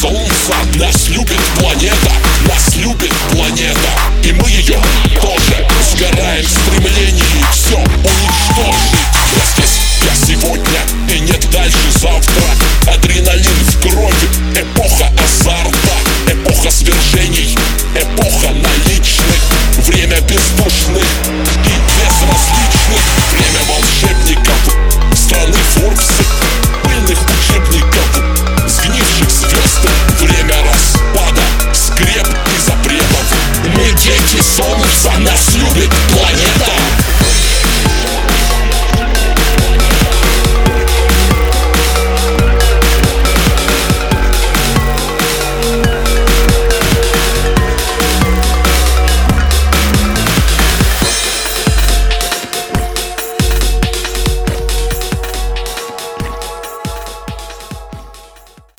Солнце нас любит планета, нас любит планета. Солнце нас любит планета